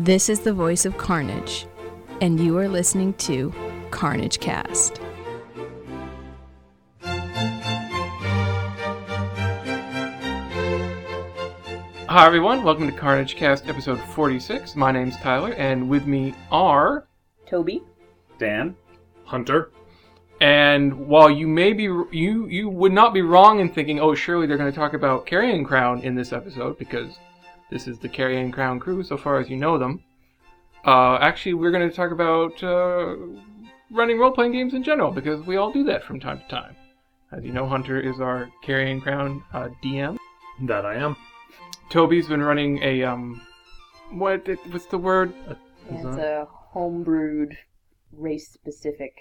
This is the voice of Carnage, and you are listening to Carnage Cast. Hi everyone, welcome to Carnage Cast episode 46. My name's Tyler, and with me are. Toby. Dan. Hunter. And while you may be, you you would not be wrong in thinking, oh, surely they're going to talk about Carrion Crown in this episode because this is the Carrion Crown crew, so far as you know them. Uh, actually, we're going to talk about uh, running role-playing games in general because we all do that from time to time. As you know, Hunter is our Carrion Crown uh, DM. That I am. Toby's been running a um, what? What's the word? And it's a homebrewed, race-specific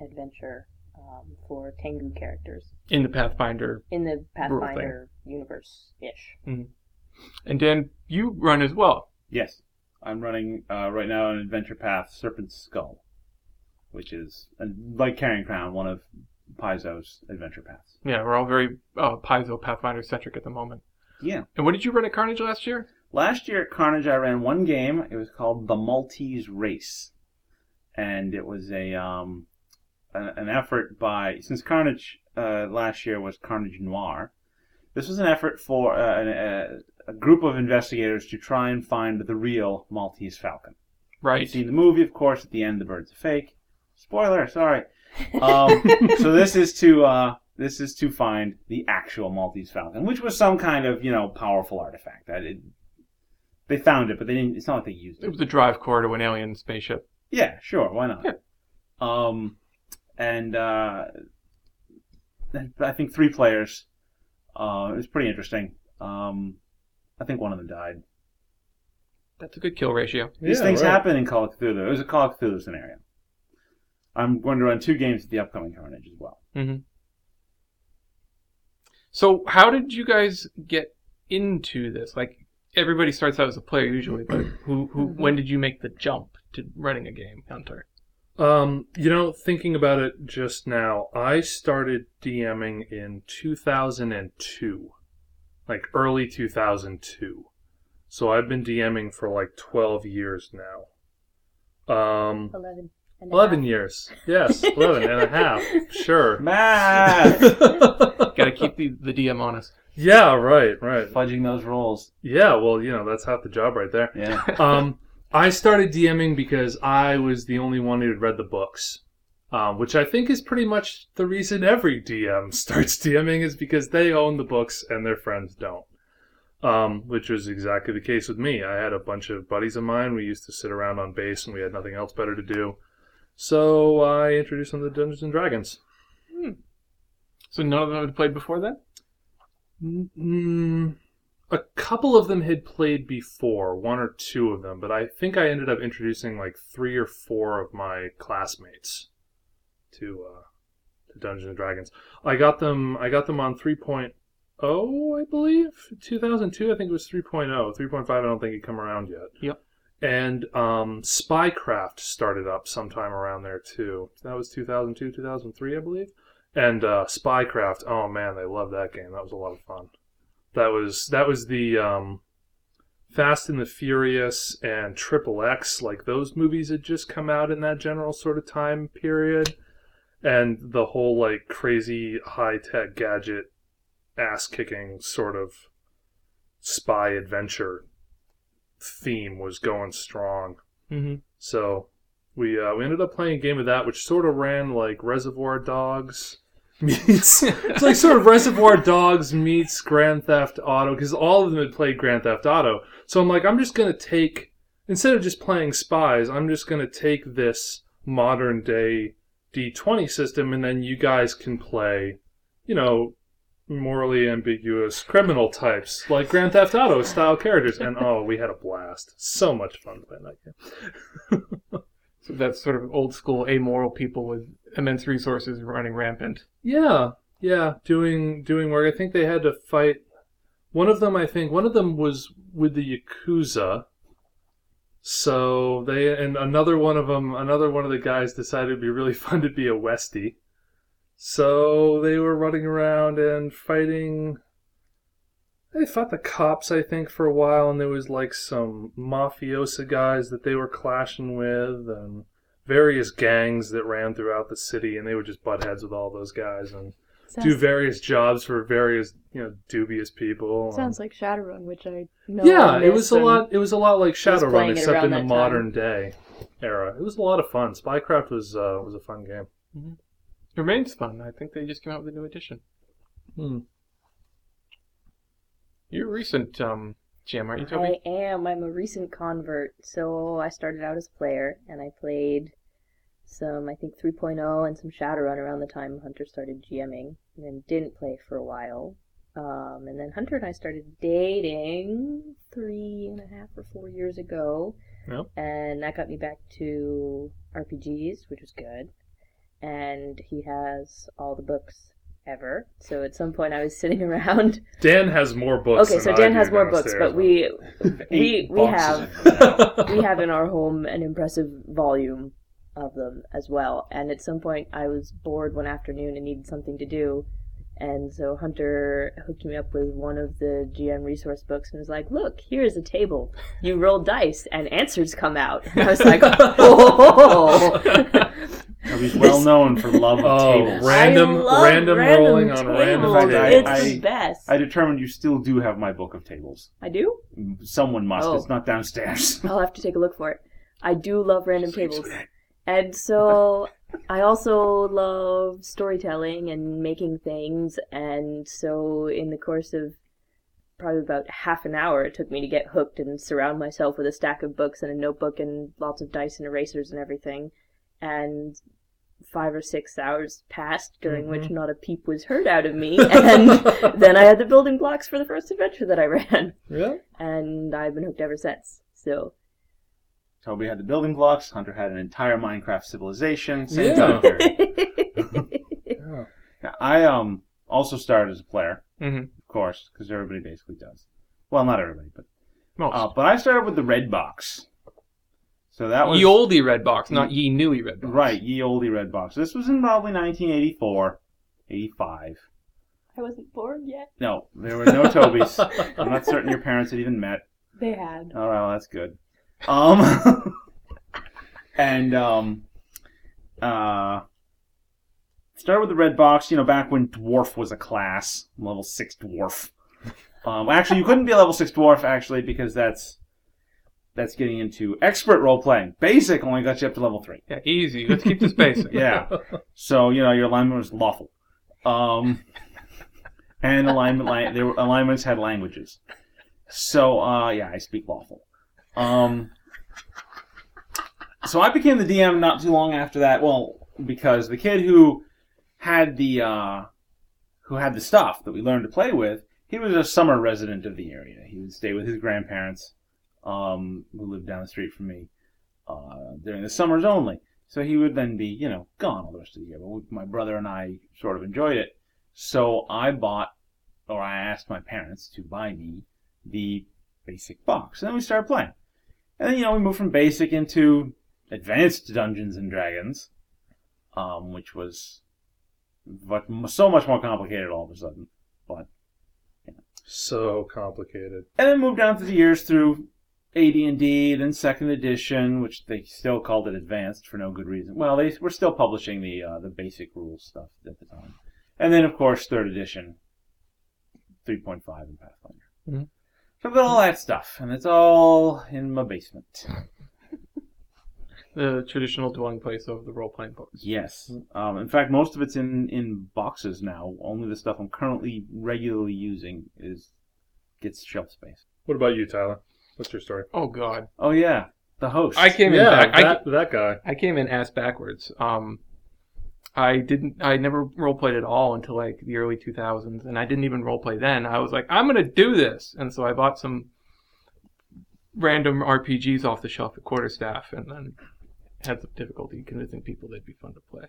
adventure um, for Tengu characters In the Pathfinder in the. Pathfinder universe-ish. And Dan, you run as well. Yes. I'm running uh, right now an adventure path, Serpent's Skull, which is, like Carrion Crown, one of Paizo's adventure paths. Yeah, we're all very uh, Paizo Pathfinder centric at the moment. Yeah. And what did you run at Carnage last year? Last year at Carnage, I ran one game. It was called The Maltese Race, and it was a um, an, an effort by since Carnage uh, last year was Carnage Noir. This was an effort for uh, an, a, a group of investigators to try and find the real Maltese Falcon. Right. You've seen the movie, of course. At the end, the bird's a fake. Spoiler, sorry. Um, so this is to uh, this is to find the actual Maltese Falcon, which was some kind of you know powerful artifact. That it, they found it, but they didn't. It's not like they used It it. was the drive core to an alien spaceship. Yeah, sure, why not? Yeah. Um, and uh, I think three players. Uh, it was pretty interesting. Um, I think one of them died. That's a good kill ratio. These Yeah, things right. happen in Call of Cthulhu. It was a Call of Cthulhu scenario. I'm going to run two games at the upcoming Carnage as well. hmm So, how did you guys get into this? Like, everybody starts out as a player usually, but who, who, when did you make the jump to running a game, Hunter? Um, you know, thinking about it just now, I started DMing in 2002, like early 2002. So I've been DMing for like 12 years now. Um, Eleven. and 11 years. Yes, 11 and a half. Sure. Math! Got to keep the, the DM honest. yeah, right, right. Fudging those rolls. Yeah, well, you know, that's half the job right there. Yeah. um, I started DMing because I was the only one who had read the books, um, which I think is pretty much the reason every DM starts DMing is because they own the books and their friends don't. Um, which was exactly the case with me. I had a bunch of buddies of mine. We used to sit around on base and we had nothing else better to do. So I introduced them to Dungeons and Dragons. So, none of them had played before then? Mm, a couple of them had played before, one or two of them, but I think I ended up introducing like three or four of my classmates to uh, to Dungeons and Dragons. I got them. I got them on 3.0, I believe, 2002. I think it was 3.0. 3.5. I don't think it come around yet. Yep. And um, Spycraft started up sometime around there too. That was 2002, 2003, I believe. And uh, Spycraft, oh man, they loved that game. That was a lot of fun. That was that was the um, Fast and the Furious and Triple X, like those movies had just come out in that general sort of time period, and the whole like crazy high tech gadget, ass kicking sort of spy adventure theme was going strong. Mm-hmm. So we uh, we ended up playing a game of that, which sort of ran like Reservoir Dogs meets. it's like sort of Reservoir Dogs meets Grand Theft Auto because all of them had played Grand Theft Auto. So I'm like, I'm just gonna take instead of just playing spies, I'm just gonna take this modern day D20 system, and then you guys can play, you know. Morally ambiguous criminal types like Grand Theft Auto style characters, and oh, we had a blast! So much fun playing that game. So, that's sort of old school amoral people with immense resources running rampant. Yeah, yeah, doing doing work. I think they had to fight. One of them, I think, one of them was with the yakuza. So they and another one of them, another one of the guys decided it'd be really fun to be a Westie. So they were running around and fighting They fought the cops, I think, for a while, and there was like some mafiosa guys that they were clashing with, and various gangs that ran throughout the city, and they would just butt heads with all those guys and do various jobs for various, you know, dubious people. Sounds like Shadowrun, which I know. yeah, I it was a lot. It was a lot like Shadowrun, except in the that time. modern day era. It was a lot of fun. Spycraft was uh, was a fun game. Mm-hmm. It remains fun. I think they just came out with a new edition. Hmm. You're a recent um, GM, aren't you, Toby? I am. I'm a recent convert. So I started out as a player, and I played some, I think, 3.0 and some Shadowrun around the time Hunter started GMing, and then didn't play for a while. Um, and then Hunter and I started dating three and a half or four years ago. Yep. And that got me back to RPGs, which was good. And he has all the books ever. So at some point I was sitting around Dan has more books. Okay, than so Dan do has more books, but we we we have of them now. we have in our home an impressive volume of them as well. And at some point, I was bored one afternoon and needed something to do, and so Hunter hooked me up with one of the GM resource books and was like, "Look, here is a table. You roll dice, and answers come out." And I was like, "Oh." He's well known for love of Oh, tables. Random- I love random rolling on random tables. tables. It's I- the best. I I, determined you still do have my book of tables. I do. Someone must. Oh. It's not downstairs. I'll have to take a look for it. I do love random tables. And so I also love storytelling and making things. And so in the course of probably about half an hour, it took me to get hooked and surround myself with a stack of books and a notebook and lots of dice and erasers and everything. And five or six hours passed during which not a peep was heard out of me. And then I had the building blocks for the first adventure that I ran. Yeah. And I've been hooked ever since. So Toby had the building blocks. Hunter had an entire Minecraft civilization. Same Yeah. time period. yeah. Now, I um also started as a player, Mm-hmm. of course, because everybody basically does. Well, not everybody, but Most. uh, but I started with the red box. So that was ye olde red box, not ye newy red box. right, ye olde red box. This was in probably 1984, 85. I wasn't born yet. No, there were no Tobys. I'm not certain your parents had even met. They had. Oh, well, that's good. Um, and um, uh, started with the red box. You know, back when dwarf was a class, level six dwarf. Um, actually, you couldn't be a level six dwarf actually because that's that's getting into expert role playing. Basic only got you up to level three. Yeah, easy. Let's keep this basic. Yeah. So you know your alignment was lawful. Um, and alignment li- were, alignments had languages. So uh, yeah, I speak lawful. Um, so I became the DM not too long after that. Well, because the kid who had the uh, who had the stuff that we learned to play with, he was a summer resident of the area. He would stay with his grandparents, um, who lived down the street from me, uh, during the summers only. So he would then be, you know, gone all the rest of the year. But my brother and I sort of enjoyed it. So I bought, or I asked my parents to buy me the basic box. And then we started playing. And then, you know, we moved from basic into advanced Dungeons and Dragons, um, which was but so much more complicated all of a sudden. But So complicated. and then moved down through the years through AD&D, then second edition, which they still called it advanced for no good reason. Well, they were still publishing the uh, the basic rules stuff at the time, and then of course third edition, 3.5 and Pathfinder. Mhm. So I've got all that stuff, and it's all in my basement. The traditional dwelling place of the role playing books. Yes. Um, in fact, most of it's in, in boxes now. Only the stuff I'm currently regularly using is gets shelf space. What about you, Tyler? What's your story? Oh God, Oh yeah, the host. I came in yeah, back. I, that, that guy. I came in ass backwards. Um, I didn't. I never role played at all until like the early 2000s, and I didn't even role play then. I was like, I'm gonna do this, and so I bought some random RPGs off the shelf at Quarterstaff, and then had some difficulty convincing people they'd be fun to play.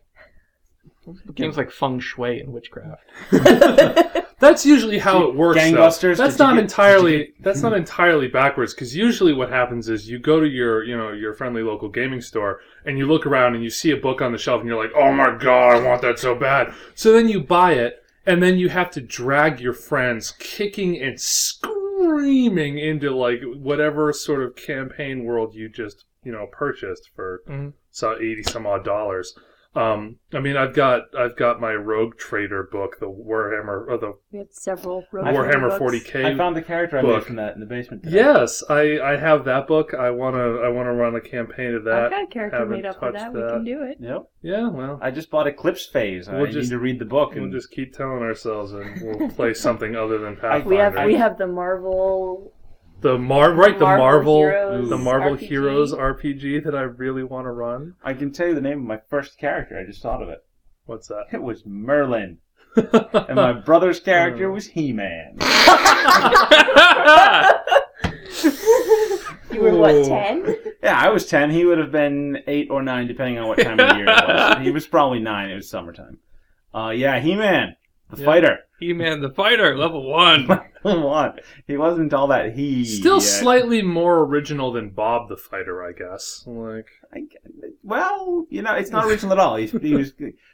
Games like Feng Shui and Witchcraft. That's usually how it works. though. Gangbusters, That's not get- entirely. did you That's not entirely backwards because usually what happens is you go to your, you know, your friendly local gaming store and you look around and you see a book on the shelf and you're like, oh my god, I want that so bad. So then you buy it and then you have to drag your friends kicking and screaming into like whatever sort of campaign world you just you know purchased for Mhm. so 80 some odd dollars um i mean i've got i've got my rogue trader book the warhammer or the We had several Rogue warhammer 40k I found the character I made book. from that in the basement. Today. yes i i have that book i want to i want to run a campaign of that I've got a character Haven't made up for touched that. We can do it. Yep. yeah well I just bought Eclipse Phase. We'll need just- to read the book. And... we'll just keep telling ourselves and we'll play something other than pathfinder We have we have the Marvel. The Mar right, the Marvel Marvel, Heroes the Marvel RPG. Heroes RPG that I really want to run. I can tell you the name of my first character. I just thought of it. What's that? It was Merlin. And my brother's character Oh. was He-Man. You were what ten? Yeah, I was 10. He would have been 8 or 9, depending on what time of year it was. He was probably 9. It was summertime. Uh, yeah, He-Man, the Yeah. fighter. He-Man the Fighter, level one. what? He wasn't all that he. Still yet. slightly more original than Bob the Fighter, I guess. Like, I- Well, you know, it's not original at all. He's, he was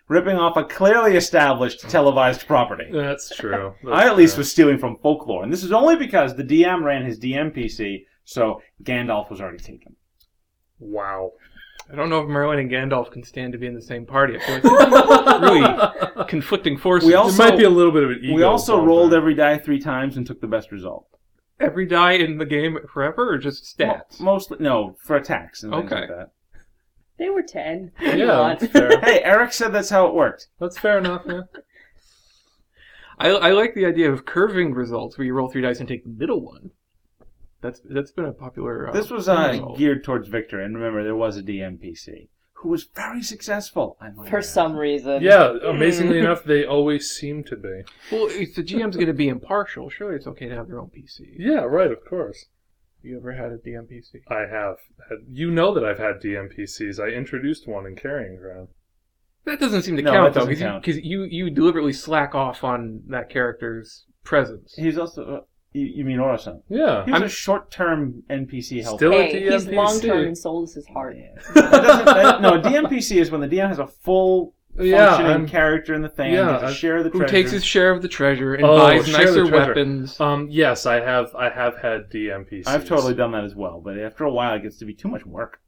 ripping off a clearly established televised property. that's true. That's I at least was stealing from folklore, and this is only because the DM ran his DM PC, so Gandalf was already taken. Wow. I don't know if Merlin and Gandalf can stand to be in the same party. I feel like really conflicting forces. We also- there might be a little bit of an ego. we also rolled there. every die three times and took the best result. Every die in the game forever, or just stats? Mo- mostly, no, for attacks and things like that. They were ten. What Yeah, that's fair. Hey, Eric said that's how it worked. That's fair enough. Yeah. I, I like the idea of curving results, where you roll three dice and take the middle one. That's that's been a popular. Uh, This was uh, result. geared towards Victor, and remember, there was a DMPC who was very successful. I might For add. some reason. Yeah, amazingly enough, they always seem to be. Well, if the GM's going to be impartial, surely it's okay to have their own PC. Yeah, right. Of course. You ever had a DMPC? I have. Had, you know that I've had DMPCs. I introduced one in Carrion Crown. That doesn't seem to No, count though, doesn't because you, you deliberately slack off on that character's presence. He's also. You, you mean Orasan? Yeah. He was a short-term NPC helper. Still a Hey, he's long term and souls his heart. That doesn't- that- no, DMPC is when the DM has a full Yeah, functioning I'm- character in the thing, yeah, gets a I- share of the Who treasure. takes his share of the treasure and Oh, buys share the nicer treasure. weapons? Um, yes, I have. I have had DMPCs. I've totally done that as well, but after a while, it gets to be too much work.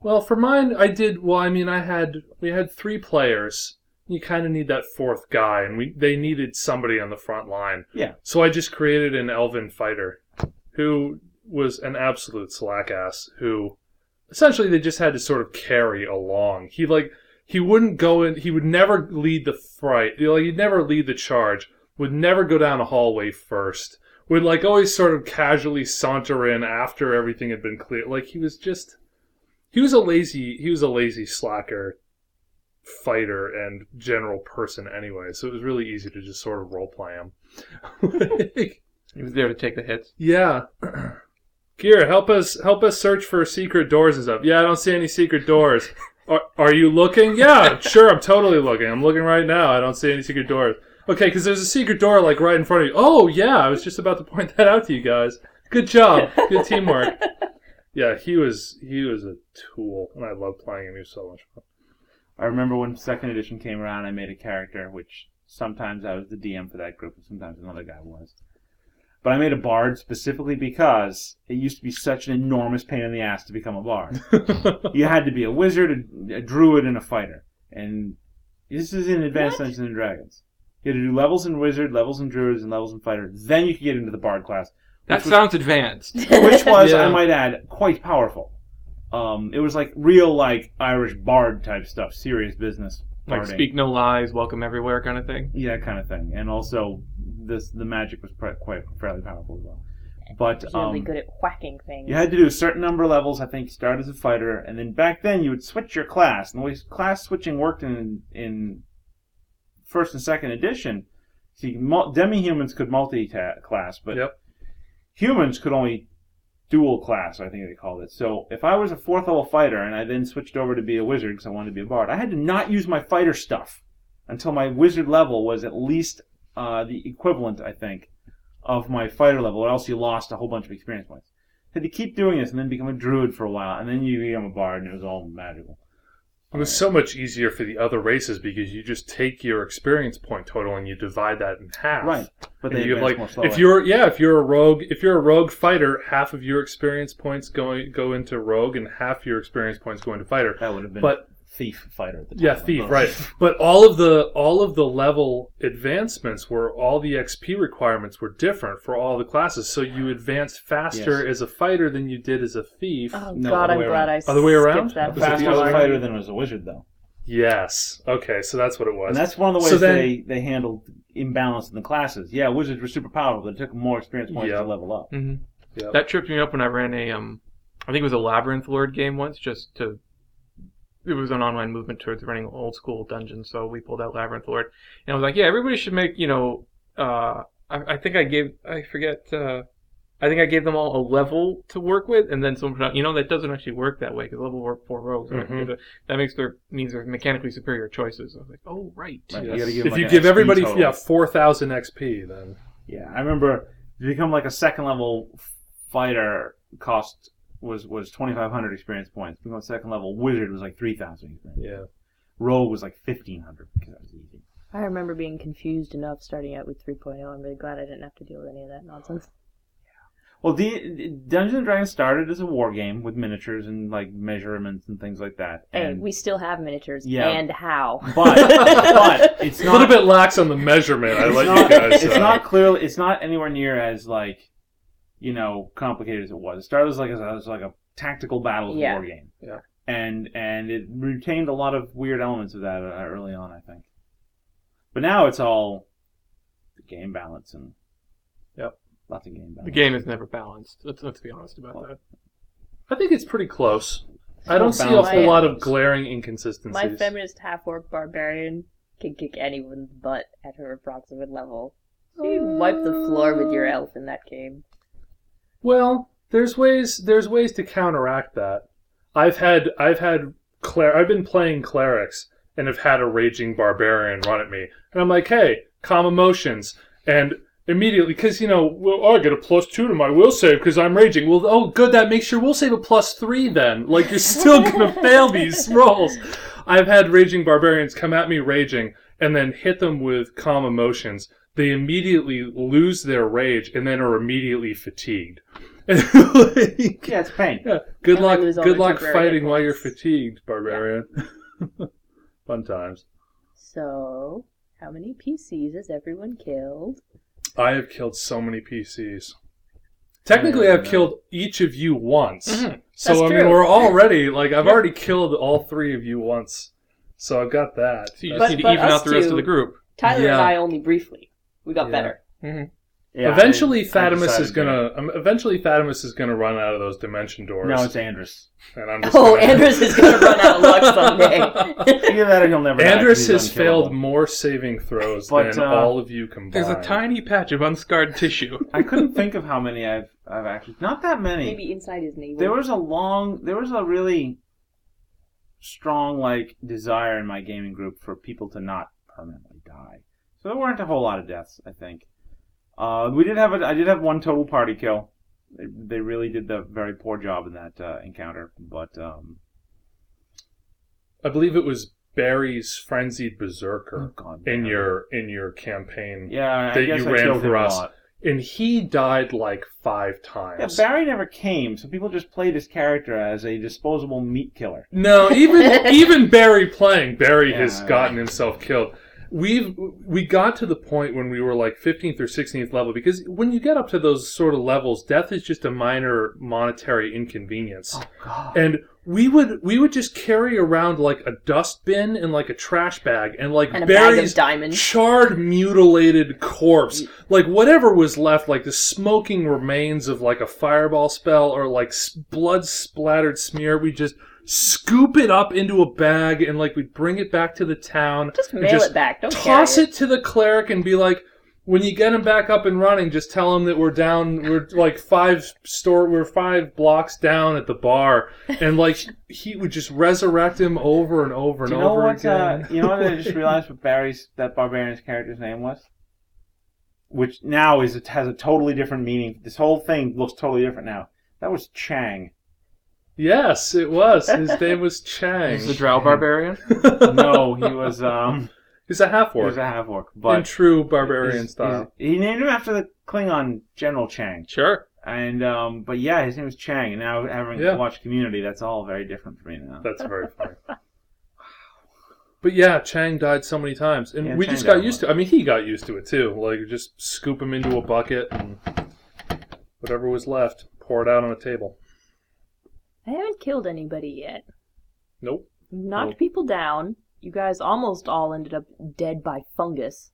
Well, for mine, I did. Well, I mean, I had we had three players. You kind of need that fourth guy, and we they needed somebody on the front line. Yeah. So I just created an elven fighter, who was an absolute slackass. Who essentially they just had to sort of carry along. He like he wouldn't go in. He would never lead the fight. You know, Like he'd never lead the charge. Would never go down a hallway first. Would like always sort of casually saunter in after everything had been clear. Like he was just he was a lazy he was a lazy slacker fighter and general person anyway so it was really easy to just sort of role play him. He was there to take the hits. yeah. Gear, help us help us search for secret doors and stuff. Yeah i don't see any secret doors. Are, are you looking? Yeah sure i'm totally looking. I'm looking right now. I don't see any secret doors. Okay because there's a secret door like right in front of you. Oh yeah i was just about to point that out to you guys. Good job. Good teamwork. Yeah he was he was a tool and i loved playing him. He was so much fun I remember when second edition came around, I made a character, which sometimes I was the DM for that group, and sometimes another guy was. But I made a bard specifically because it used to be such an enormous pain in the ass to become a bard. you had to be a wizard, a, a druid, and a fighter. And this is in Advanced Dungeons and Dragons. You had to do levels in wizard, levels in druids, and levels in fighter. Then you could get into the bard class, That Which was- sounds advanced. which was, Yeah. I might add, quite powerful. Um, it was like real, like Irish bard type stuff, serious business. Like barding. speak no lies, welcome everywhere kind of thing. Yeah, kind of thing. And also, this the magic was pre- quite fairly powerful as well. But He's really um, good at whacking things. you had to do a certain number of levels. I think start as a fighter, and then back then you would switch your class. And the way class switching worked in in first and second edition, see, mul- demi-humans could multi-class, but Yep. humans could only dual class. I think they called it. So if I was a fourth level fighter and I then switched over to be a wizard because I wanted to be a bard, I had to not use my fighter stuff until my wizard level was at least uh, the equivalent, I think, of my fighter level, or else you lost a whole bunch of experience points. Had to keep doing this and then become a druid for a while, and then you become a bard, and it was all magical. It was so much easier for the other races because you just take your experience point total and you divide that in half. Right, but And they you like if you're yeah if you're a rogue if you're a rogue fighter half of your experience points going go into rogue and half your experience points go into fighter that would have been but thief fighter at the time. yeah thief right but all of the all of the level advancements were all the xp requirements were different for all the classes so you advanced faster as a fighter than you did as a thief Oh No, God, other I'm way glad around. I Other way around? skipped that. Was it Faster the as a other fighter way? than as a wizard, though. yes okay so that's what it was And that's one of the ways So then- they, they handled imbalance in the classes. Yeah, wizards were super powerful, but it took them more experience points Yep. to level up. hmm Yep. That tripped me up when I ran a um, I think it was a labyrinth lord game once, just to. It was an online movement towards running old school dungeons, so we pulled out labyrinth lord, and I was like, yeah, everybody should make you know. Uh, I, I think I gave I forget. Uh, I think I gave them all a level to work with, and then someone, you know, that doesn't actually work that way because level four- four rogues. Right? Mhm. That makes their means they're mechanically superior choices. I was like, oh right. Right. Yes. You gotta give if like you give XP everybody total. yeah 4000 xp then Yeah, I remember to become like a second level fighter cost was was twenty five hundred experience points. Become a second level wizard was like three thousand experience. yeah Rogue was like fifteen hundred because that was easy. I remember being confused enough starting out with 3.0. I'm really glad I didn't have to deal with any of that nonsense. Well, D- Dungeons and Dragons started as a war game with miniatures and like measurements and things like that. Hey, And, we still have miniatures. Yeah. And how? but but it's a little bit lax on the measurement i it's let not, you guys it's uh, not clearly it's not anywhere near as like you know complicated as it was. It started as like a, as like a tactical battle Yeah. war game. Yeah. And and it retained a lot of weird elements of that uh, early on, I think. But now it's all game balance and Yep. lots of game balance. The game is never balanced. Let's let's be honest about that. i think it's pretty close i don't see a whole lot of glaring inconsistencies My feminist half orc barbarian can kick anyone's butt at her approximate level. So you wipe the floor with your elf in that game. Well, there's ways there's ways to counteract that. I've had I've had cler- I've been playing clerics and have had a raging barbarian run at me, and I'm like, hey, calm emotions, and immediately because you know, well, oh, I get a plus two to my will save because I'm raging. Well, oh, good, that makes your will save a plus three then. Like you're still gonna fail these rolls. I've had raging barbarians come at me raging and then hit them with calm emotions. They immediately lose their rage and then are immediately fatigued. Like, Yeah, it's pain. yeah. Good And luck. Good luck temporary hit fighting while you're fatigued, barbarian. Fun times. So, how many PCs has everyone killed? I have killed so many PCs. Technically, I've Yeah. killed each of you once. Mhm. So That's I mean, true. we're already like I've already killed all three of you once. So I've got that. So you just But- need to even out the rest two- of the group. Tyler Yeah. and I only briefly. We got Yeah. better. Yeah, eventually, I- I Thadamus decided is to- gonna. Um, eventually, Thadamus is gonna run out of those dimension doors. No, it's Andrus. and I'm just Oh, gonna- Andrus is gonna run out of luck someday. Either that or he'll never. Andrus has unkillable. failed more saving throws But, than uh, all of you combined. There's a tiny patch of unscarred tissue. I couldn't think of how many I've I've actually not that many. Maybe inside his navel. There was a long, there was a really strong like desire in my gaming group for people to not permanently die. So there weren't a whole lot of deaths, I think. Uh, we did have a, I did have one total party kill. They, they really did the very poor job in that uh, encounter, but um, I believe it was Barry's frenzied berserker oh god, in your in your campaign, yeah, I that guess you I ran for us. and he died like five Yeah, times. Barry never came, so people just played his character as a disposable meat killer. No, even even Barry playing, Barry has gotten himself killed. We've we got to the point when we were like 15th or 16th level because when you get up to those sort of levels, death is just a minor monetary inconvenience. oh, God. And we would we would just carry around like a dustbin and like a trash bag and like and Barry's charred, mutilated corpse, like whatever was left, like the smoking remains of like a fireball spell or like blood splattered smear. We just scoop it up into a bag and like we'd bring it back to the town. Just mail just it back. Don't toss carry it to the cleric and be like. When you get him back up and running, just tell him that we're down. We're like five store. We're five blocks down at the bar, and like he would just resurrect him over and over and Do you know over what? again. Uh, you know what? I just realized what Barry's that barbarian's character's name was, which now is it has a totally different meaning. This whole thing looks totally different now. That was Chang. Yes, it was. His name was Chang. He's the Drow barbarian. no, he was um, He's a half he was orc a half orc, but in but true barbarian his- style. his- he named him after the Klingon General Chang, Sure. and um, but yeah, his name was Chang. And now having Yeah. watched Community, that's all very different for me now. That's very funny. But yeah, Chang died so many times, and Yeah, we Chang just got used to. I mean, he got used to it too. Like just scoop him into a bucket and whatever was left, pour it out on a table. I haven't killed anybody yet. Nope. Knocked Nope. people down. You guys almost all ended up dead by fungus.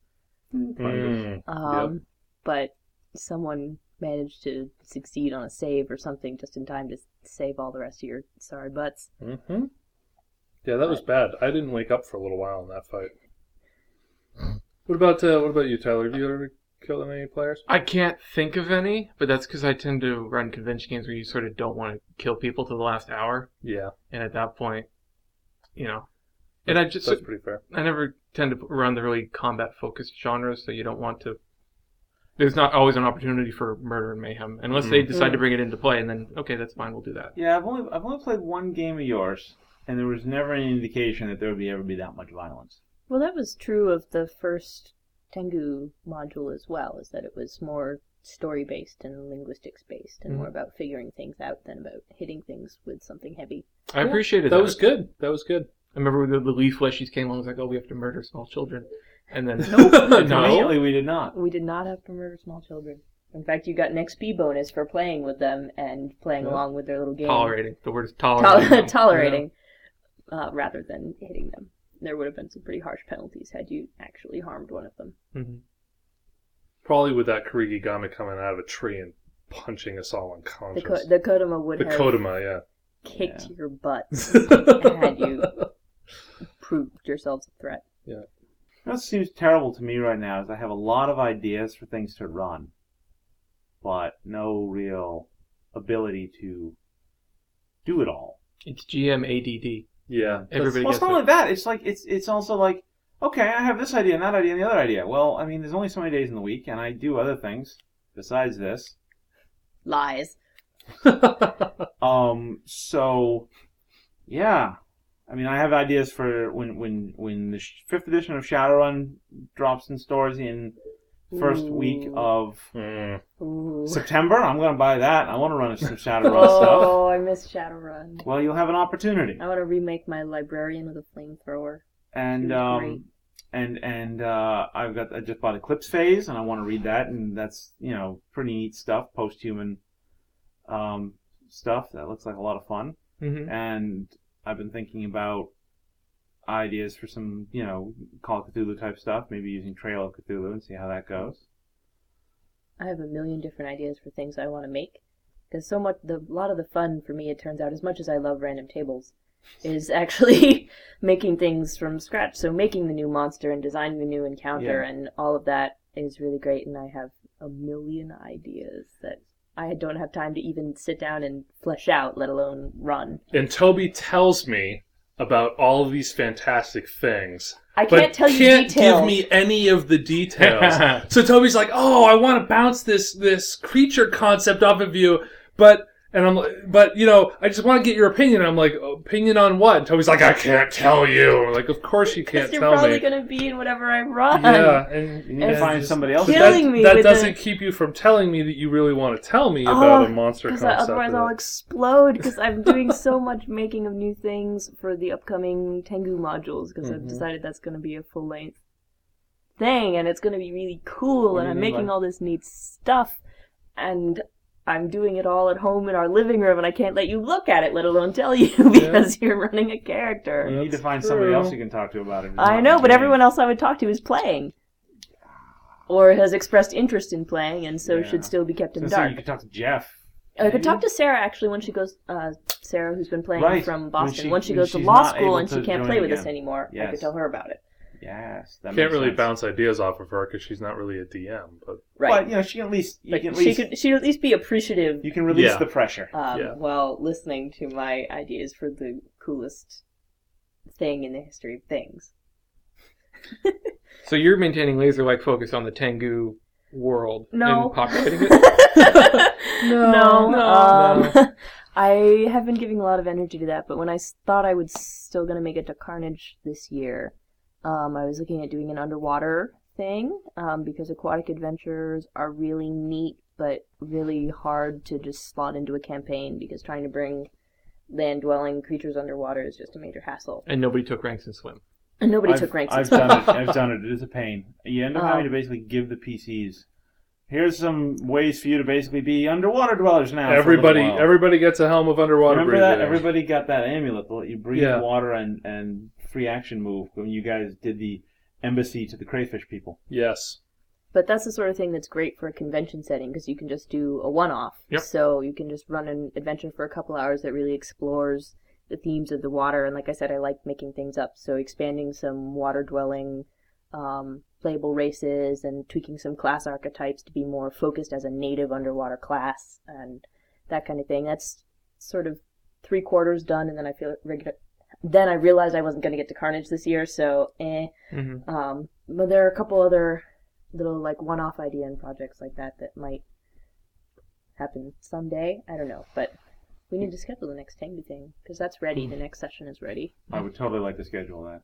Mm. Um, But someone managed to succeed on a save or something just in time to save all the rest of your sorry butts. Mm-hmm. Yeah, that was bad. I didn't wake up for a little while in that fight. What about uh, what about you, Tyler? Have you ever killed any players? I can't think of any, but that's because I tend to run convention games where you sort of don't want to kill people to the last hour, Yeah, and at that point, you know, and I just that's pretty fair. I never tend to run the really combat focused genres, so you don't want to. There's not always an opportunity for murder and mayhem unless they mm-hmm. decide to bring it into play, and then okay, that's fine, we'll do that. Yeah, I've only I've only played one game of yours, and there was never any indication that there would be ever be that much violence. Well, that was true of the first Tengu module as well, is that it was more story based and linguistics based and Mhm. more about figuring things out than about hitting things with something heavy. I Yeah, appreciated that. That was good. That was good. I remember the, the leaf fleshies came along, and was like, oh, we have to murder small children, and then No. Immediately, we did not. We did not have to murder small children. In fact, you got an XP bonus for playing with them and playing Yeah. along with their little game. tolerating. The word is Tol- tolerating. tolerating, uh, rather than hitting them. There would have been some pretty harsh penalties had you actually harmed one of them. hmm Probably with that Kurigigami coming out of a tree and punching us all The, unconscious. ko- the Kodama would The have Kodama, kicked Yeah. your butt yeah. had you proved yourselves a threat. What seems terrible to me right now is I have a lot of ideas for things to run, but no real ability to do it all. It's GM ADD. Yeah. Everybody Well, it's not only that. It's like it's it's also like okay, I have this idea and that idea and the other idea. Well, I mean, there's only so many days in the week, and I do other things besides this. Lies. Um, so yeah, I mean, I have ideas for when when when the fifth edition of Shadowrun drops in stores in first week of Mm. Ooh. September. I'm going to buy that. I want to run some Shadowrun stuff. Oh, I miss Shadowrun. Well, you'll have an opportunity, I want to remake my librarian with a flamethrower. and She was um, great. and and uh, I've got I just bought Eclipse Phase, and I want to read that, and that's you know pretty neat stuff, post-human um, stuff that looks like a lot of fun. hmm And I've been thinking about ideas for some you know Call of Cthulhu type stuff, maybe using Trail of Cthulhu and see how that goes. I have a million different ideas for things I want to make. Because so much, the a lot of the fun for me, it turns out, as much as I love random tables, is actually making things from scratch. So making the new monster and designing the new encounter Yeah. and all of that is really great. And I have a million ideas that I don't have time to even sit down and flesh out, let alone run. And Toby tells me about all of these fantastic things. I but can't tell you can't details. give me any of the details. so Toby's like, "Oh, I want to bounce this this creature concept off of you, but." And I'm like, but you know, I just want to get your opinion. I'm like, opinion on what? And Toby's like, I can't tell you. I'm like, of course you can't you're tell probably me. going to be in whatever I run. Yeah, and You need to find somebody else. killing that, me That doesn't the- keep you from telling me that you really want to tell me about Oh, a monster Because concept. otherwise I'll explode because I'm doing so much making of new things for the upcoming Tengu modules because I've Mhm. decided that's going to be a full length thing and it's going to be really cool What and I'm making by- all this neat stuff and I'm doing it all at home in our living room and I can't let you look at it let alone tell you because you're running a character. You need to That's find somebody else you can talk to about it. I know, but everyone else I would talk to is playing. Or has expressed interest in playing and so Yeah. should still be kept in So dark. you could talk to Jeff. I could talk to Sarah actually when she goes. Uh, Sarah, who's been playing Right. from When Boston, she- when she when goes to law school able and she can't join play with us again. anymore, I could tell her about it. Yes, that Can't really sense. bounce ideas off of her because she's not really a DM. But Right. But you know, she can at least you Like, can at she least could. She at least be appreciative you can release Yeah. the pressure. um, Yeah. while listening to my ideas for the coolest thing in the history of things. So you're maintaining laser-like focus on the Tengu world No. and populating it. no, No. um, I have been giving a lot of energy to that, but when I thought I was still going to make it to Carnage this year, um, I was looking at doing an underwater thing um, because aquatic adventures are really neat, but really hard to just slot into a campaign because trying to bring land dwelling creatures underwater is just a major hassle. And nobody took ranks in swim. And nobody I've, took ranks. I've in done it. I've done it. It is a pain. You end up having to Um, basically give the PCs. Here's some ways for you to basically be underwater dwellers now. for a little Everybody, everybody gets a helm of underwater Remember that? Everybody got that amulet that let you breathe Yeah. water and, and free action move when you guys did the embassy to the crayfish people. Yes. But that's the sort of thing that's great for a convention setting because you can just do a one-off. Yep. So you can just run an adventure for a couple hours that really explores the themes of the water. And like I said, I like making things up. So expanding some water-dwelling um, playable races and tweaking some class archetypes to be more focused as a native underwater class and that kind of thing. That's sort of three quarters done, and then I feel regular. Then I realized I wasn't going to get to Carnage this year, so eh. Mm-hmm. Um, but there are a couple other little like one-off idea and projects like that that might happen someday. I don't know, but we need to schedule the next Tengu thing because that's ready. The next session is ready. I would totally like to schedule that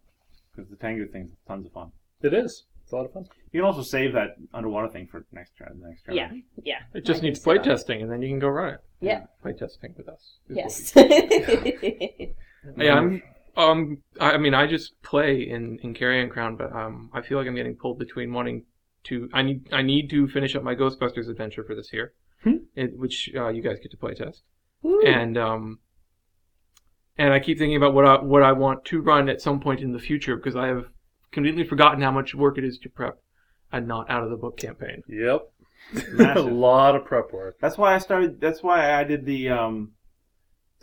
because the Tengu thing's tons of fun. It is. It's a lot of fun. You can also save that underwater thing for next tra- next challenge. Yeah, yeah. It just I needs sit on it. playtesting, and then you can go run it. Yeah. Playtesting with us. is Yes. we- Yeah, I'm. Um, I I mean, I just play in in Carrion Crown, but um, I feel like I'm getting pulled between wanting to. I need I need to finish up my Ghostbusters adventure for this year, Hmm. it, which uh, you guys get to play test, Woo. and um, and I keep thinking about what I what I want to run at some point in the future because I have completely forgotten how much work it is to prep a not out of the book campaign. Yep. a lot of prep work. That's why I started. That's why I did the um,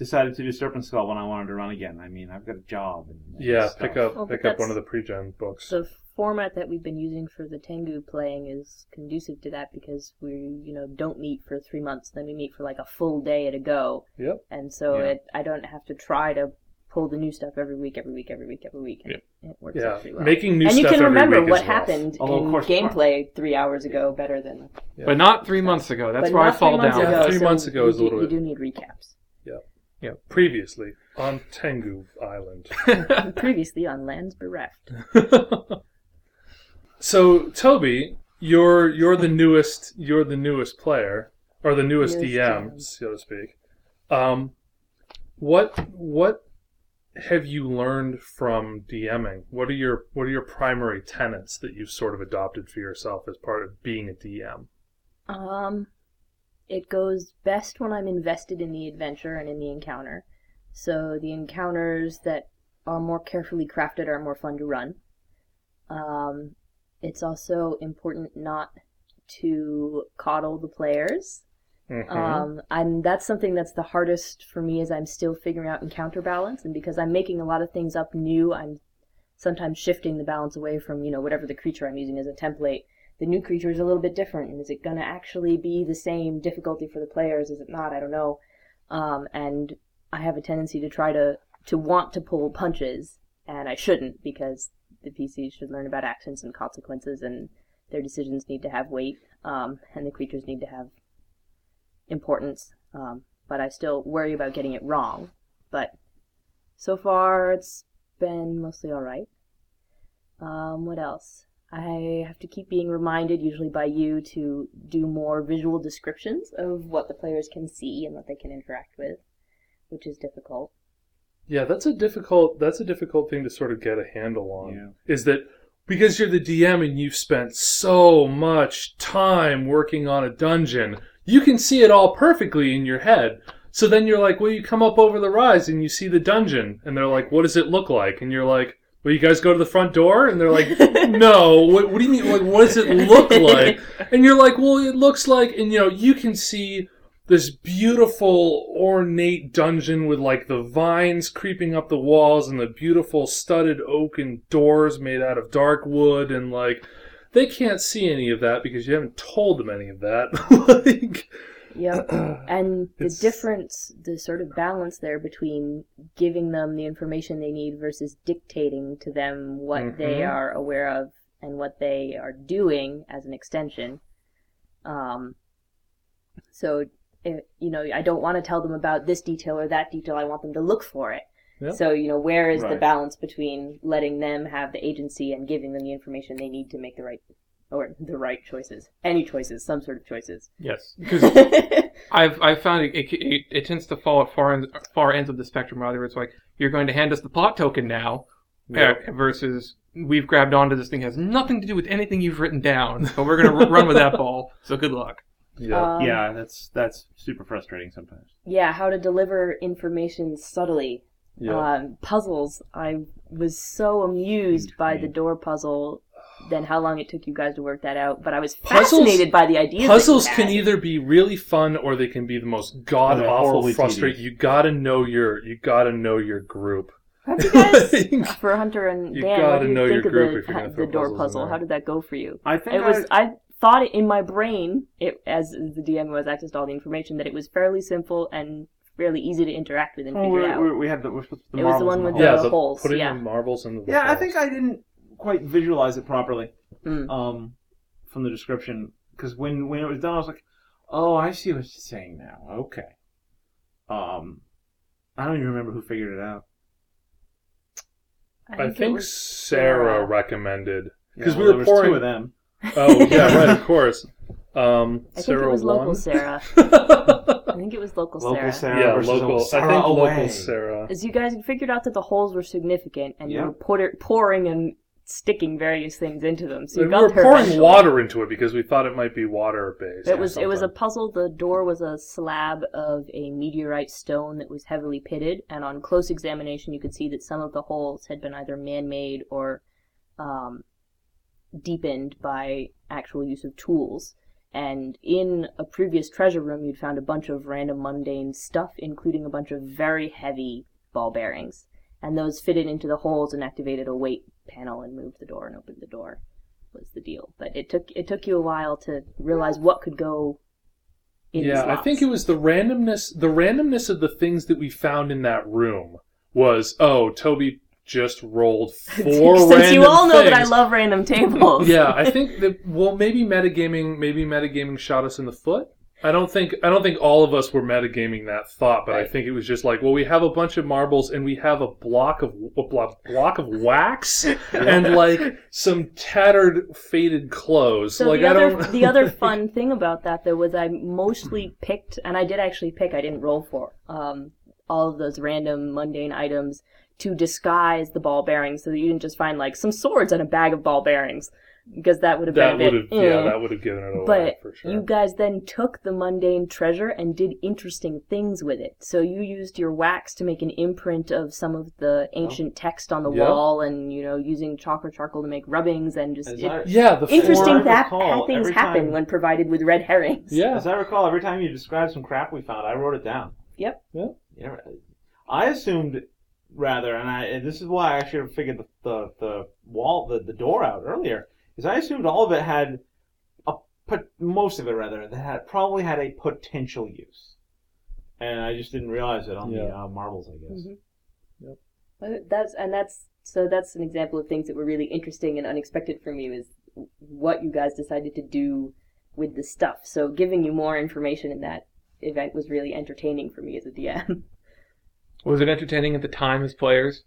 decided to do Serpent Skull when I wanted to run again. I mean, I've got a job. And, and Yeah, stuff. pick up Well, but pick up one of the pre-gen books. the format that we've been using for the Tengu playing is conducive to that because we, you know, don't meet for three months, then we meet for like a full day at a go, Yep. and so Yeah. it I don't have to try to pull the new stuff every week, every week, every week, every week. and It works Yeah. out pretty well. Making new and you stuff can every remember week what is rough. happened Although, of in course, gameplay three hours ago better than Yeah. But not three months ago. That's but where I not three fall months down. Ago, three so months ago we is a do- little We bit- do need recaps. Previously on Tengu Island. Previously on Lands Bereft. so Toby, you're you're the newest you're the newest player or the newest Newest DM, DM. so to speak. Um, what what have you learned from DMing? What are your what are your primary tenets that you've sort of adopted for yourself as part of being a DM? Um, it goes best when I'm invested in the adventure and in the encounter. So the encounters that are more carefully crafted are more fun to run. Um, it's also important not to coddle the players. Mhm. Um, and that's something that's the hardest for me as I'm still figuring out encounter balance, and because I'm making a lot of things up new, I'm sometimes shifting the balance away from you know whatever the creature I'm using as a template. The new creature is a little bit different, and is it going to actually be the same difficulty for the players? Is it not? I don't know. Um, and I have a tendency to try to to want to pull punches, and I shouldn't because the PCs should learn about actions and consequences, and their decisions need to have weight, um, and the creatures need to have importance. Um, but I still worry about getting it wrong. But so far, it's been mostly all right. Um, what else? I have to keep being reminded, usually by you, to do more visual descriptions of what the players can see and what they can interact with, which is difficult. Yeah, that's a difficult that's a difficult thing to sort of get a handle on. Yeah. Is that because you're the DM and you've spent so much time working on a dungeon, you can see it all perfectly in your head. So then you're like, well, you come up over the rise and you see the dungeon, and they're like, what does it look like? And you're like, well, you guys go to the front door, and they're like, no. What, what do you mean? Like, what does it look like? And you're like, well, it looks like, and you know, you can see this beautiful ornate dungeon with like the vines creeping up the walls and the beautiful studded oaken doors made out of dark wood and like they can't see any of that because you haven't told them any of that like Yep. And the It's- difference, the sort of balance there between giving them the information they need versus dictating to them what they Mhm. are aware of and what they are doing as an extension. Um, so if, you know, I don't want to tell them about this detail or that detail. I want them to look for it. Yeah. So, you know, where is the Right. balance between letting them have the agency and giving them the information they need to make the right or the right choices, any choices, some sort of choices. Yes, because I've I've found it, it, it, it tends to fall at far ends, far ends of the spectrum. Rather, it's like you're going to hand us the plot token now, Yeah. uh, versus we've grabbed onto this thing has nothing to do with anything you've written down, but we're going to run with that ball. So good luck. Yeah. Um, yeah, that's that's super frustrating sometimes. yeah, how to deliver information subtly. yeah. Um, puzzles. I was so amused by the door puzzle. Then how long it took you guys to work that out, but I was Puzzles- fascinated by the ideas. that Puzzles can either be really fun or they can be the most god awful, horribly frustrating. You gotta know your you gotta know your group. How you guys, for Hunter and You Dan, what gotta did you know think your of group the, if you're gonna the throw door puzzles in puzzle? there. How did that go for you? I think It was. I, I thought it in my brain, it, as the DM who has access to all the information, that it was fairly simple and fairly easy to interact with and well, figure we, out. we, we had the, we're supposed to put the It was the marbles one in with hole. the- yeah, the, holes, putting yeah. the marbles in the Yeah, I think I didn't quite visualize it properly Mm. um, from the description because when when it was done, I was like, "Oh, I see what you're saying now." Okay. Um, I don't even remember who figured it out. I it think was Sarah recommended because Yeah, we were there was pouring. two of them. Oh yeah, right, of course. Um, I think Sarah it was won. local Sarah. I think it was local, Local Sarah. Sarah yeah, local. Sarah I think away. local Sarah. As you guys had figured out that the holes were significant, and Yeah. you were pour- pouring and sticking various things into them, so you we got were pouring eventually. water into it because we thought it might be water based. It was it was a puzzle. The door was a slab of a meteorite stone that was heavily pitted, and on close examination, you could see that some of the holes had been either man-made or um, deepened by actual use of tools. And in a previous treasure room, you'd found a bunch of random mundane stuff, including a bunch of very heavy ball bearings. And those fitted into the holes and activated a weight panel and moved the door and opened the door. Was the deal. But it took it took you a while to realize what could go in yeah, I think it was the randomness. The randomness of the things that we found in that room was oh, Toby just rolled four Since you all know that I love random tables. yeah, I think that well, maybe metagaming, maybe metagaming shot us in the foot. I don't think I don't think all of us were metagaming that thought, but I think it was just like, well, we have a bunch of marbles and we have a block of a block, block of wax and like some tattered, faded clothes. So like the I other don't. the other fun thing about that though was I mostly picked, and I did actually pick. I didn't roll for um, all of those random mundane items to disguise the ball bearings, so that you didn't just find like some swords and a bag of ball bearings, because that would have that been a would bit. have, yeah, eh. that would have given it away But for sure. you guys then took the mundane treasure and did interesting things with it. So you used your wax to make an imprint of some of the ancient text on the Yeah. wall, and you know using chalk or charcoal to make rubbings, and just it, I- yeah, the interesting four- that recall, things every happen time- when provided with red herrings. Yeah, As I recall, every time you described some crap we found, I wrote it down. Yep. Yeah. Yeah, I assumed rather, and I and this is why I should have figured the the, the wall the, the door out earlier. Is I assumed all of it had a but most of it rather that had probably had a potential use, and I just didn't realize it on the Yeah. uh, marbles. I guess. Mhm. But That's and that's so that's an example of things that were really interesting and unexpected for me was what you guys decided to do with the stuff. So giving you more information in that event was really entertaining for me as a DM. Was it entertaining at the time as players?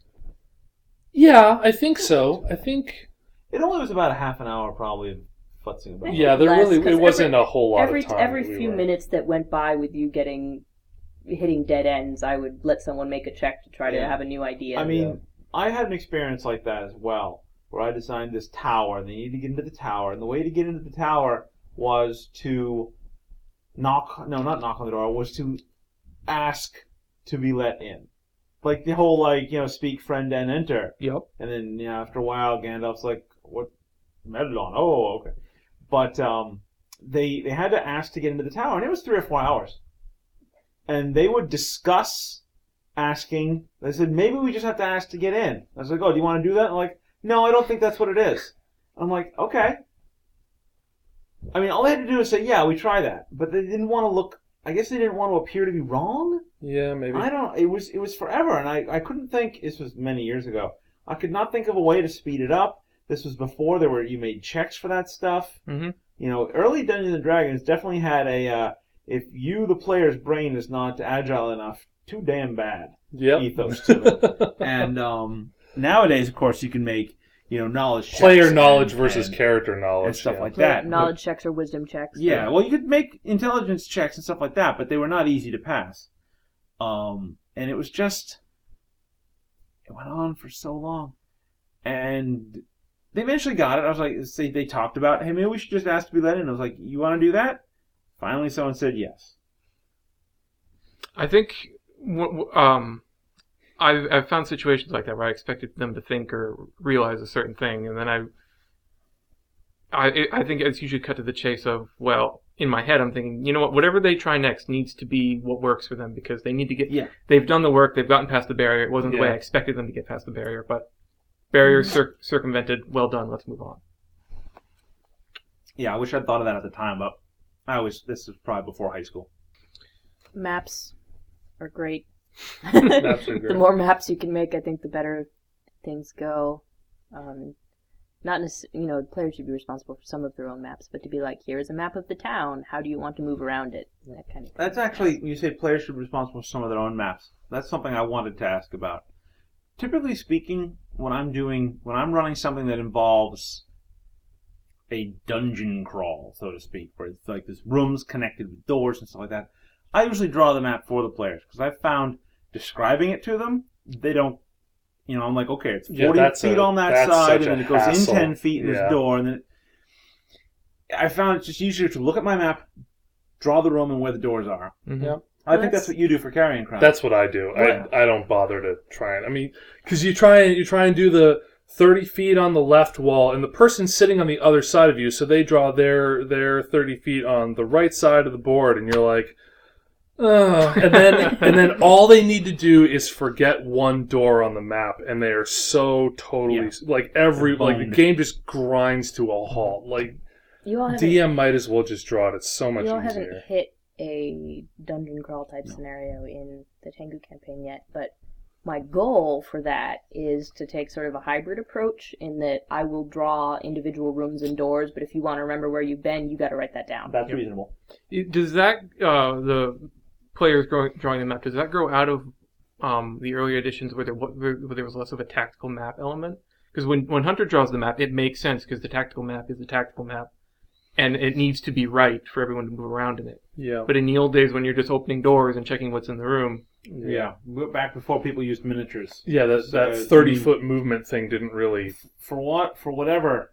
yeah, I think so. I think It only was about a half an hour probably futzing about. yeah, there Less, really 'cause it wasn't every- a whole lot every of time. every that we few were- minutes that went by with you getting hitting dead ends, I would let someone make a check to try to have a new idea. I mean, Yeah. I had an experience like that as well, where I designed this tower, and they needed to get into the tower, and the way to get into the tower was to knock, no, not knock on the door, was to ask to be let in. Like the whole, like, you know, speak friend and enter. Yep. And then, you know, after a while, Gandalf's like, what? Mellon, oh, okay. But, um, they, they had to ask to get into the tower, and it was three or four hours. And they would discuss asking. They said, maybe we just have to ask to get in. I was like, oh, do you want to do that? And I'm like, no, I don't think that's what it is. I'm like, okay. I mean, all they had to do is say, yeah, we try that. But they didn't want to look, I guess they didn't want to appear to be wrong. Yeah, maybe. I don't, it was, it was forever. And I, I couldn't think, this was many years ago. I could not think of a way to speed it up. This was before there were, you made checks for that stuff. Mhm. You know, early Dungeons and Dragons definitely had a, uh, if you, the player's brain, is not agile enough, too damn bad Yep. ethos to it. and um, nowadays, of course, you can make you know knowledge checks Player and- knowledge versus and- character knowledge. and stuff yeah. like Like that. knowledge checks or wisdom checks. Yeah, well, you could make intelligence checks and stuff like that, but they were not easy to pass. Um, and it was just it went on for so long, and they eventually got it. I was like, they, they talked about, hey, maybe we should just ask to be let in. I was like, you want to do that? Finally, someone said yes. I think um, I've, I've found situations like that where I expected them to think or realize a certain thing, and then I, I, I think it's usually cut to the chase of well, in my head I'm thinking, you know what, whatever they try next needs to be what works for them because they need to get, Yeah. they've done the work, they've gotten past the barrier. It wasn't the way I expected them to get past the barrier, but barrier cir- circumvented. Well done. Let's move on. Yeah, I wish I'd thought of that at the time, but I was. This is probably before high school. Maps are great. Maps are the more maps you can make, I think the better things go. Um, not necessarily, you know, players should be responsible for some of their own maps, but to be like, here's a map of the town. How do you want to move around it? That kind of. Thing. That's actually you say players should be responsible for some of their own maps. That's something I wanted to ask about. Typically speaking, when I'm doing when I'm running something that involves a dungeon crawl, so to speak, where it's like there's rooms connected with doors and stuff like that, I usually draw the map for the players because I've found describing it to them, they don't. You know, I'm like, okay, it's 40 that's feet a- on that side, and then it goes hassle. in 10 feet in Yeah. this door, and then I found it's just easier to look at my map, draw the room and where the doors are. Mhm. Yep. I think that's what you do for Carrion Crown. That's what I do. Yeah. I I don't bother to try and I mean because you try and you try and do the thirty feet on the left wall, and the person sitting on the other side of you, so they draw their their thirty feet on the right side of the board, and you're like. Oh, and then and then all they need to do is forget one door on the map, and they are so totally Yeah. like every like the game just grinds to a halt. Like You all DM might as well just draw it. It's so much easier. you all easier. haven't hit a dungeon crawl type scenario in the Tengu campaign yet, but my goal for that is to take sort of a hybrid approach in that I will draw individual rooms and doors, but if you want to remember where you've been, you got to write that down. That's reasonable. Does that uh, the players growing, drawing the map? Does that grow out of um, the earlier editions where there where there was less of a tactical map element? Because when when Hunter draws the map, it makes sense because the tactical map is the tactical map, and it needs to be right for everyone to move around in it. Yeah. But in the old days, when you're just opening doors and checking what's in the room, Yeah. We're back before people used miniatures. Yeah, that So, that I thirty mean- foot movement thing didn't really. For what for whatever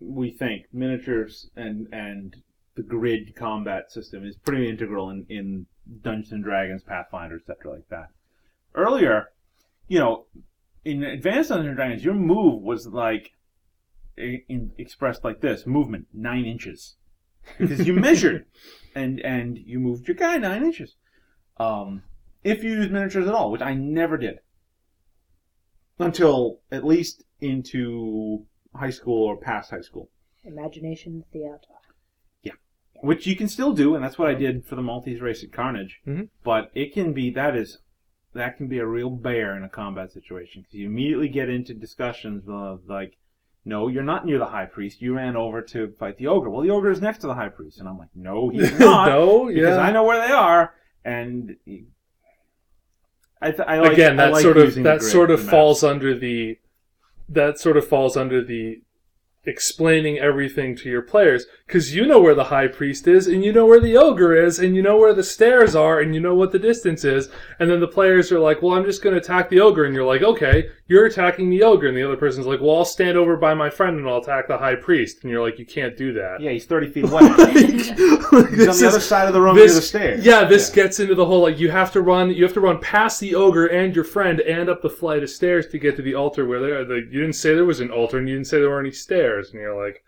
we think, miniatures and and the grid combat system is pretty integral in, in Dungeons and Dragons, Pathfinder, etc. like that. Earlier, you know, in Advanced Dungeons and Dragons, your move was like i- in, expressed like this: movement nine inches, because you measured and and you moved your guy nine inches. Um, if you use miniatures at all, which I never did until at least into high school or past high school, Imagination theater. Yeah, which you can still do, and that's what I did for the Maltese race at Carnage. Mhm. But it can be that is that can be a real bear in a combat situation because you immediately get into discussions of like, no, you're not near the high priest. You ran over to fight the ogre. Well, the ogre is next to the high priest, and I'm like, no, he's not. no, because. I know where they are, and I, th- I like, Again, that like sort of that sort of falls under the that sort of falls under the explaining everything to your players because you know where the high priest is and you know where the ogre is and you know where the stairs are and you know what the distance is and then the players are like well i'm just going to attack the ogre and you're like okay you're attacking the ogre and the other person's like well i'll stand over by my friend and i'll attack the high priest and you're like you can't do that Yeah, he's thirty feet away. he's on the is- other side of the room this, near the stairs. Yeah, this gets into the whole like you have to run, you have to run past the ogre and your friend and up the flight of stairs to get to the altar where they are. The, you didn't say there was an altar and you didn't say there were any stairs, and you're like,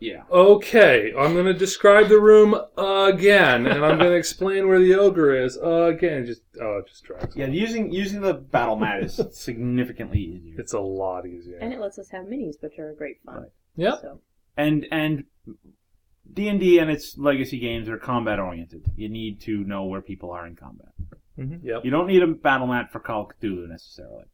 yeah. okay, I'm gonna describe the room again, and I'm gonna explain where the ogre is again. Just oh, it just drags. Yeah, using using the battle mat is significantly easier. It's a lot easier. And it lets us have minis, which are a great fun. Right. Yeah. So, And and D and D and its legacy games are combat oriented. You need to know where people are in combat. Mm-hmm. Yep. You don't need a battle mat for Call of Cthulhu necessarily.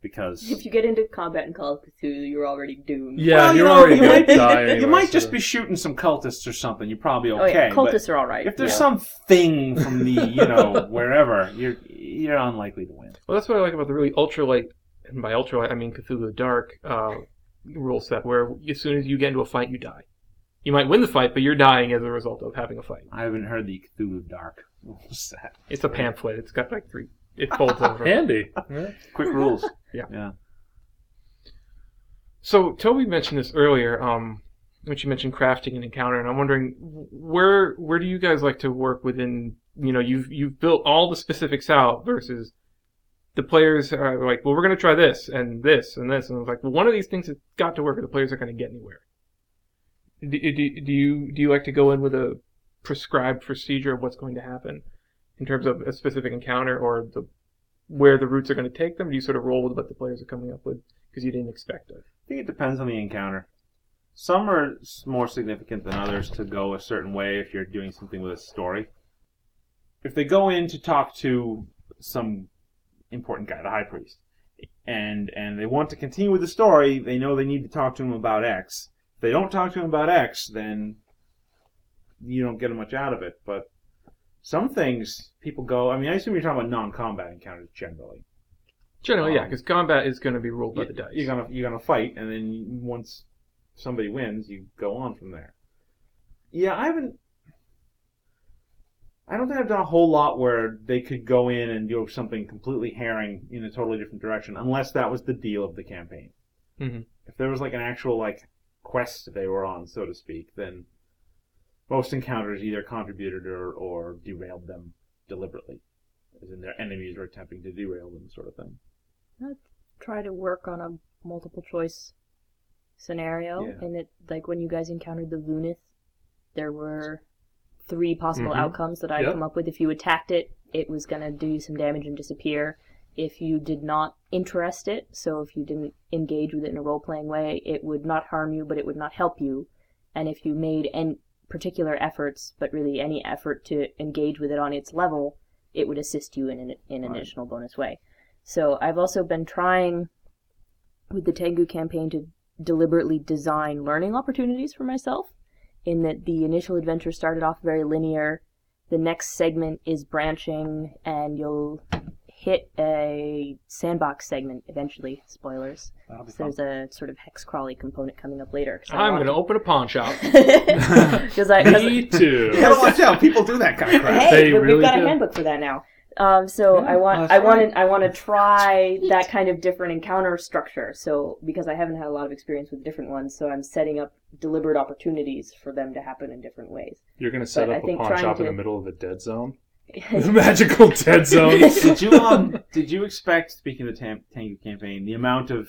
Yep. because If you get into combat in Call of Cthulhu, you're already doomed. Yeah, Well, you you're know, already you gonna might be- die you anyway, might so- just be shooting some cultists or something. You're probably Oh okay. yeah, but cultists are all right. if there's yeah. some thing from the you know wherever, you're you're unlikely to win. Well, that's what I like about the really ultralight, and by ultralight I mean Cthulhu Dark uh, rule set, where as soon as you get into a fight, you die. You might win the fight, but you're dying as a result of having a fight. I haven't heard the Cthulhu Dark. What's that? It's a pamphlet. It's got like three. It folds over. Handy. Yeah. Quick rules. Yeah. Yeah. So Toby mentioned this earlier, um, when she mentioned crafting an encounter, and I'm wondering where where do you guys like to work within? You know, you've you've built all the specifics out versus the players are like, well, we're going to try this and this and this, and it's like, well, one of these things has got to work, or the players aren't going to get anywhere. Do, do, do you do you like to go in with a prescribed procedure of what's going to happen in terms of a specific encounter or the where the routes are going to take them? Do you sort of roll with what the players are coming up with because you didn't expect it? I think it depends on the encounter. Some are more significant than others to go a certain way if you're doing something with a story. If they go in to talk to some important guy, the high priest, and and they want to continue with the story, they know they need to talk to him about X. If they don't talk to him about X, then you don't get much out of it. But some things people go. I mean, I assume you're talking about non-combat encounters generally. Generally, yeah, Um, because combat is going to be ruled by the dice. You're gonna you're gonna fight, and then once somebody wins, you go on from there. Yeah, I haven't. I don't think I've done a whole lot where they could go in and do something completely herring in a totally different direction, unless that was the deal of the campaign. Mhm. If there was like an actual like quest they were on, so to speak, then most encounters either contributed or, or derailed them deliberately, as in their enemies were attempting to derail them, sort of thing. I'd try to work on a multiple choice scenario, Yeah. and it like when you guys encountered the Vunith, there were three possible Mhm. outcomes that I'd Yep. come up with. If you attacked it, it was gonna do you some damage and disappear. If you did not interest it, so if you didn't engage with it in a role playing way, it would not harm you, but it would not help you. And if you made any particular efforts, but really any effort to engage with it on its level, it would assist you in an, in an Right. additional bonus way. So I've also been trying with the Tengu campaign to deliberately design learning opportunities for myself in that the initial adventure started off very linear the next segment is branching and you'll hit a sandbox segment eventually spoilers That'll be so there's a sort of hex crawly component coming up later I'm going to open a pawn shop. because I 'cause- Me too. You gotta watch out. People do that kind of crap. hey, They but really we've got do. a handbook for that now. Um, so I want, that's I want right. to, I want to try that kind of different encounter structure. So because I haven't had a lot of experience with different ones, so I'm setting up deliberate opportunities for them to happen in different ways. You're gonna set But I up a think pawn trying shop in to- the middle of a dead zone. The magical dead zone. did you um did you expect speaking of the Tam- Tango campaign the amount of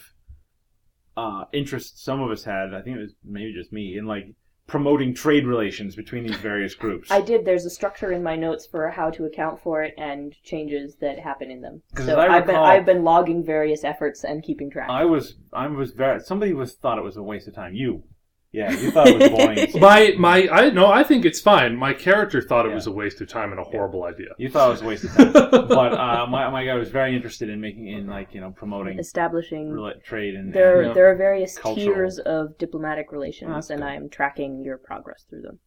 uh interest some of us had I think it was maybe just me in like promoting trade relations between these various groups I did. There's a structure in my notes for how to account for it and changes that happen in them. 'Cause So I I've been, I've been logging various efforts and keeping track. I was I was very somebody was thought it was a waste of time you yeah you thought it was boring My my I no, I think it's fine. My character thought it Yeah. was a waste of time and a horrible idea. you thought it was a waste of time but uh my my guy was very interested in making in like you know promoting Establishing trade and there, Yeah. there are various Cultural. tiers of diplomatic relations, Oh, and. I'm tracking your progress through them.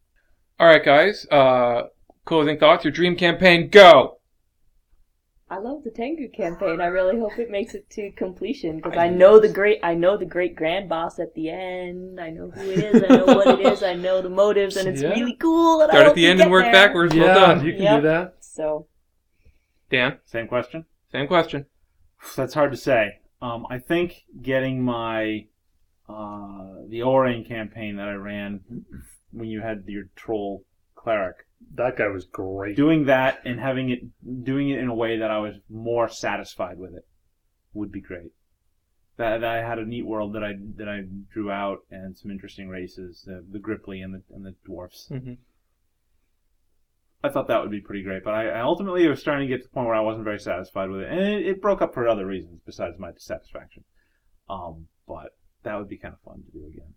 All right, guys. Uh, closing thoughts. Your dream campaign. Go. I love the Tengu campaign. I really hope it makes it to completion because I know the great, I know the great grand boss at the end. I know who it is. I know what it is. I know the motives, and it's Yeah. really cool. And Start hope at the end and work there. backwards. yeah, Well done. you can Yep. do that. So Dan, same question same question. That's hard to say. Um, I think getting my uh, the Orain campaign that I ran when you had your troll cleric, That guy was great. doing that and having it doing it in a way that I was more satisfied with it would be great. That, that I had a neat world that I that I drew out and some interesting races, the, the Grippli and the and the dwarfs. Mhm. I thought that would be pretty great, but I, I ultimately it was starting to get to the point where I wasn't very satisfied with it, and it, it broke up for other reasons besides my dissatisfaction. Um, but that would be kind of fun to do again.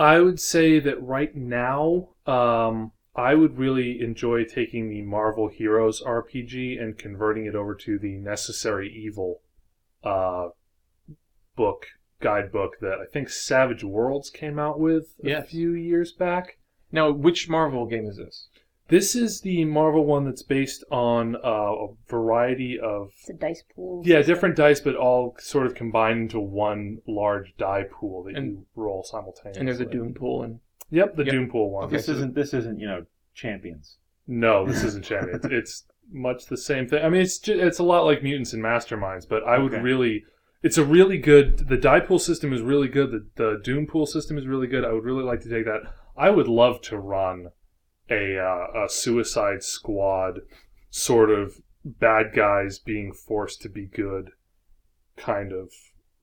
I would say that right now, um, I would really enjoy taking the Marvel Heroes RPG and converting it over to the Necessary Evil uh, book guidebook that I think Savage Worlds came out with a Yes. few years back. Now, which Marvel game is this? This is the Marvel one that's based on uh, a variety of It's a dice pool. yeah different dice, but all sort of combined into one large die pool that And- you roll simultaneously. And there's a Doom pool and Yep, the Yep. Doom pool one. This isn't this isn't you know champions. No, this isn't Champion. It's, it's much the same thing. I mean, it's ju- it's a lot like Mutants and Masterminds, but I would Okay. really. It's a really good. The die pool system is really good. The, the Doom pool system is really good. I would really like to take that. I would love to run a uh, a Suicide Squad sort of bad guys being forced to be good kind of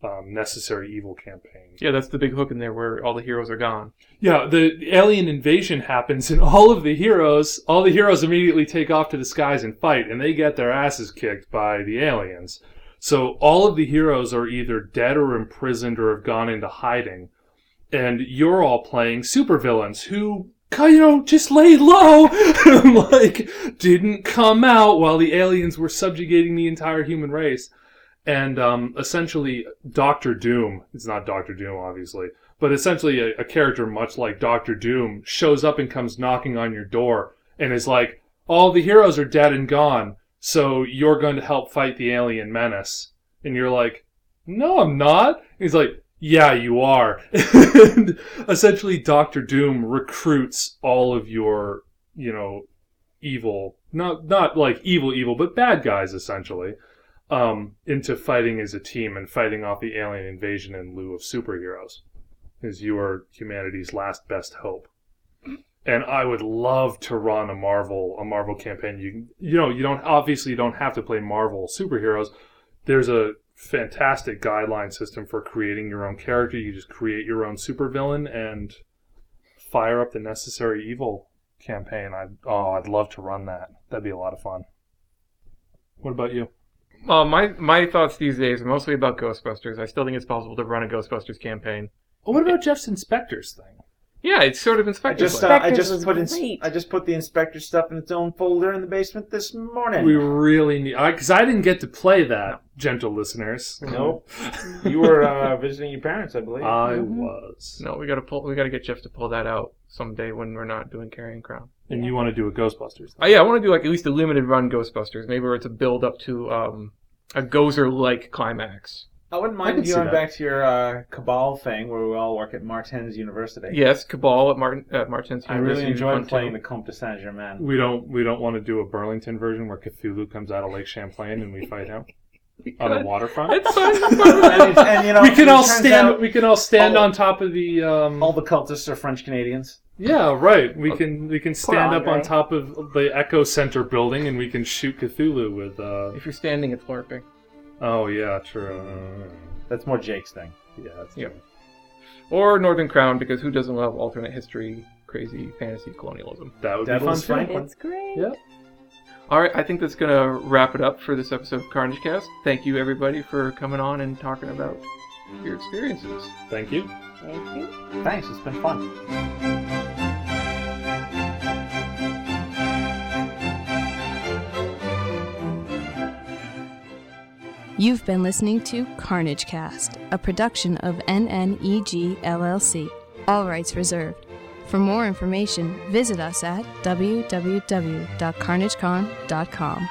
um, necessary evil campaign. yeah, that's the big hook in there where all the heroes are gone. Yeah, the the alien invasion happens, and all of the heroes, all the heroes immediately take off to the skies and fight, and they get their asses kicked by the aliens. So all of the heroes are either dead or imprisoned or have gone into hiding, and you're all playing supervillains who, you know, just laid low, like didn't come out while the aliens were subjugating the entire human race. And um, essentially, Doctor Doom, it's not Doctor Doom, obviously, but essentially a, a character much like Doctor Doom shows up and comes knocking on your door and is like, all the heroes are dead and gone, so you're going to help fight the alien menace. And you're like, no, I'm not. He's like, yeah, you are. and essentially, Doctor Doom recruits all of your, you know, evil, not, not like evil, evil, but bad guys, essentially um, into fighting as a team and fighting off the alien invasion in lieu of superheroes, because you are humanity's last best hope. And I would love to run a Marvel a Marvel campaign. You you know you don't obviously you don't have to play Marvel superheroes. There's a fantastic guideline system for creating your own character. You just create your own supervillain and fire up the necessary evil campaign. I oh I'd love to run that. That'd be a lot of fun. What about you? Well, my my thoughts these days are mostly about Ghostbusters. I still think it's possible to run a Ghostbusters campaign. Well, what about Jeff's inspectors thing? Yeah, it's sort of I inspector. just uh. I Inspectors just was put in, great. I just put the inspector stuff in its own folder in the basement this morning. We really need I because I, didn't get to play that, gentle listeners. Nope. you were uh, visiting your parents, I believe. I was. no, we gotta pull. We gotta get Jeff to pull that out someday when we're not doing Carrion Crown. And you want to do a Ghostbusters? Oh yeah, I want to do like at least a limited run Ghostbusters, maybe where it's a build up to um a Gozer like climax. I wouldn't mind can see going back to your uh, Cabal thing where we all work at Martens University. Yes, Cabal at Martin at Martin's University. I really University. enjoyed Fun playing the Comte de Saint Germain. We don't. We don't want to do a Burlington version where Cthulhu comes out of Lake Champlain and we fight him on the waterfront. It's fun. and, it- and, you know, we can all stand. out we can all stand all- on top of the. Um, all the cultists are French Canadians. yeah, right. We can. We can stand up on top of the Echo Center building and we can shoot Cthulhu with. Uh, if you're standing, it's LARPing. Oh yeah, true. That's more Jake's thing. Yeah. That's Yep. true. Or Northern Crown, because who doesn't love alternate history, crazy fantasy colonialism? That would Devil's be fun too. Franklin. It's great. Yep. All right, I think that's gonna wrap it up for this episode of Carnagecast. Thank you everybody for coming on and talking about your experiences. Thank you. Thank you. Thanks, it's been fun. You've been listening to Carnagecast, a production of NNEG LLC. All rights reserved. For more information, visit us at www.carnagecon.com.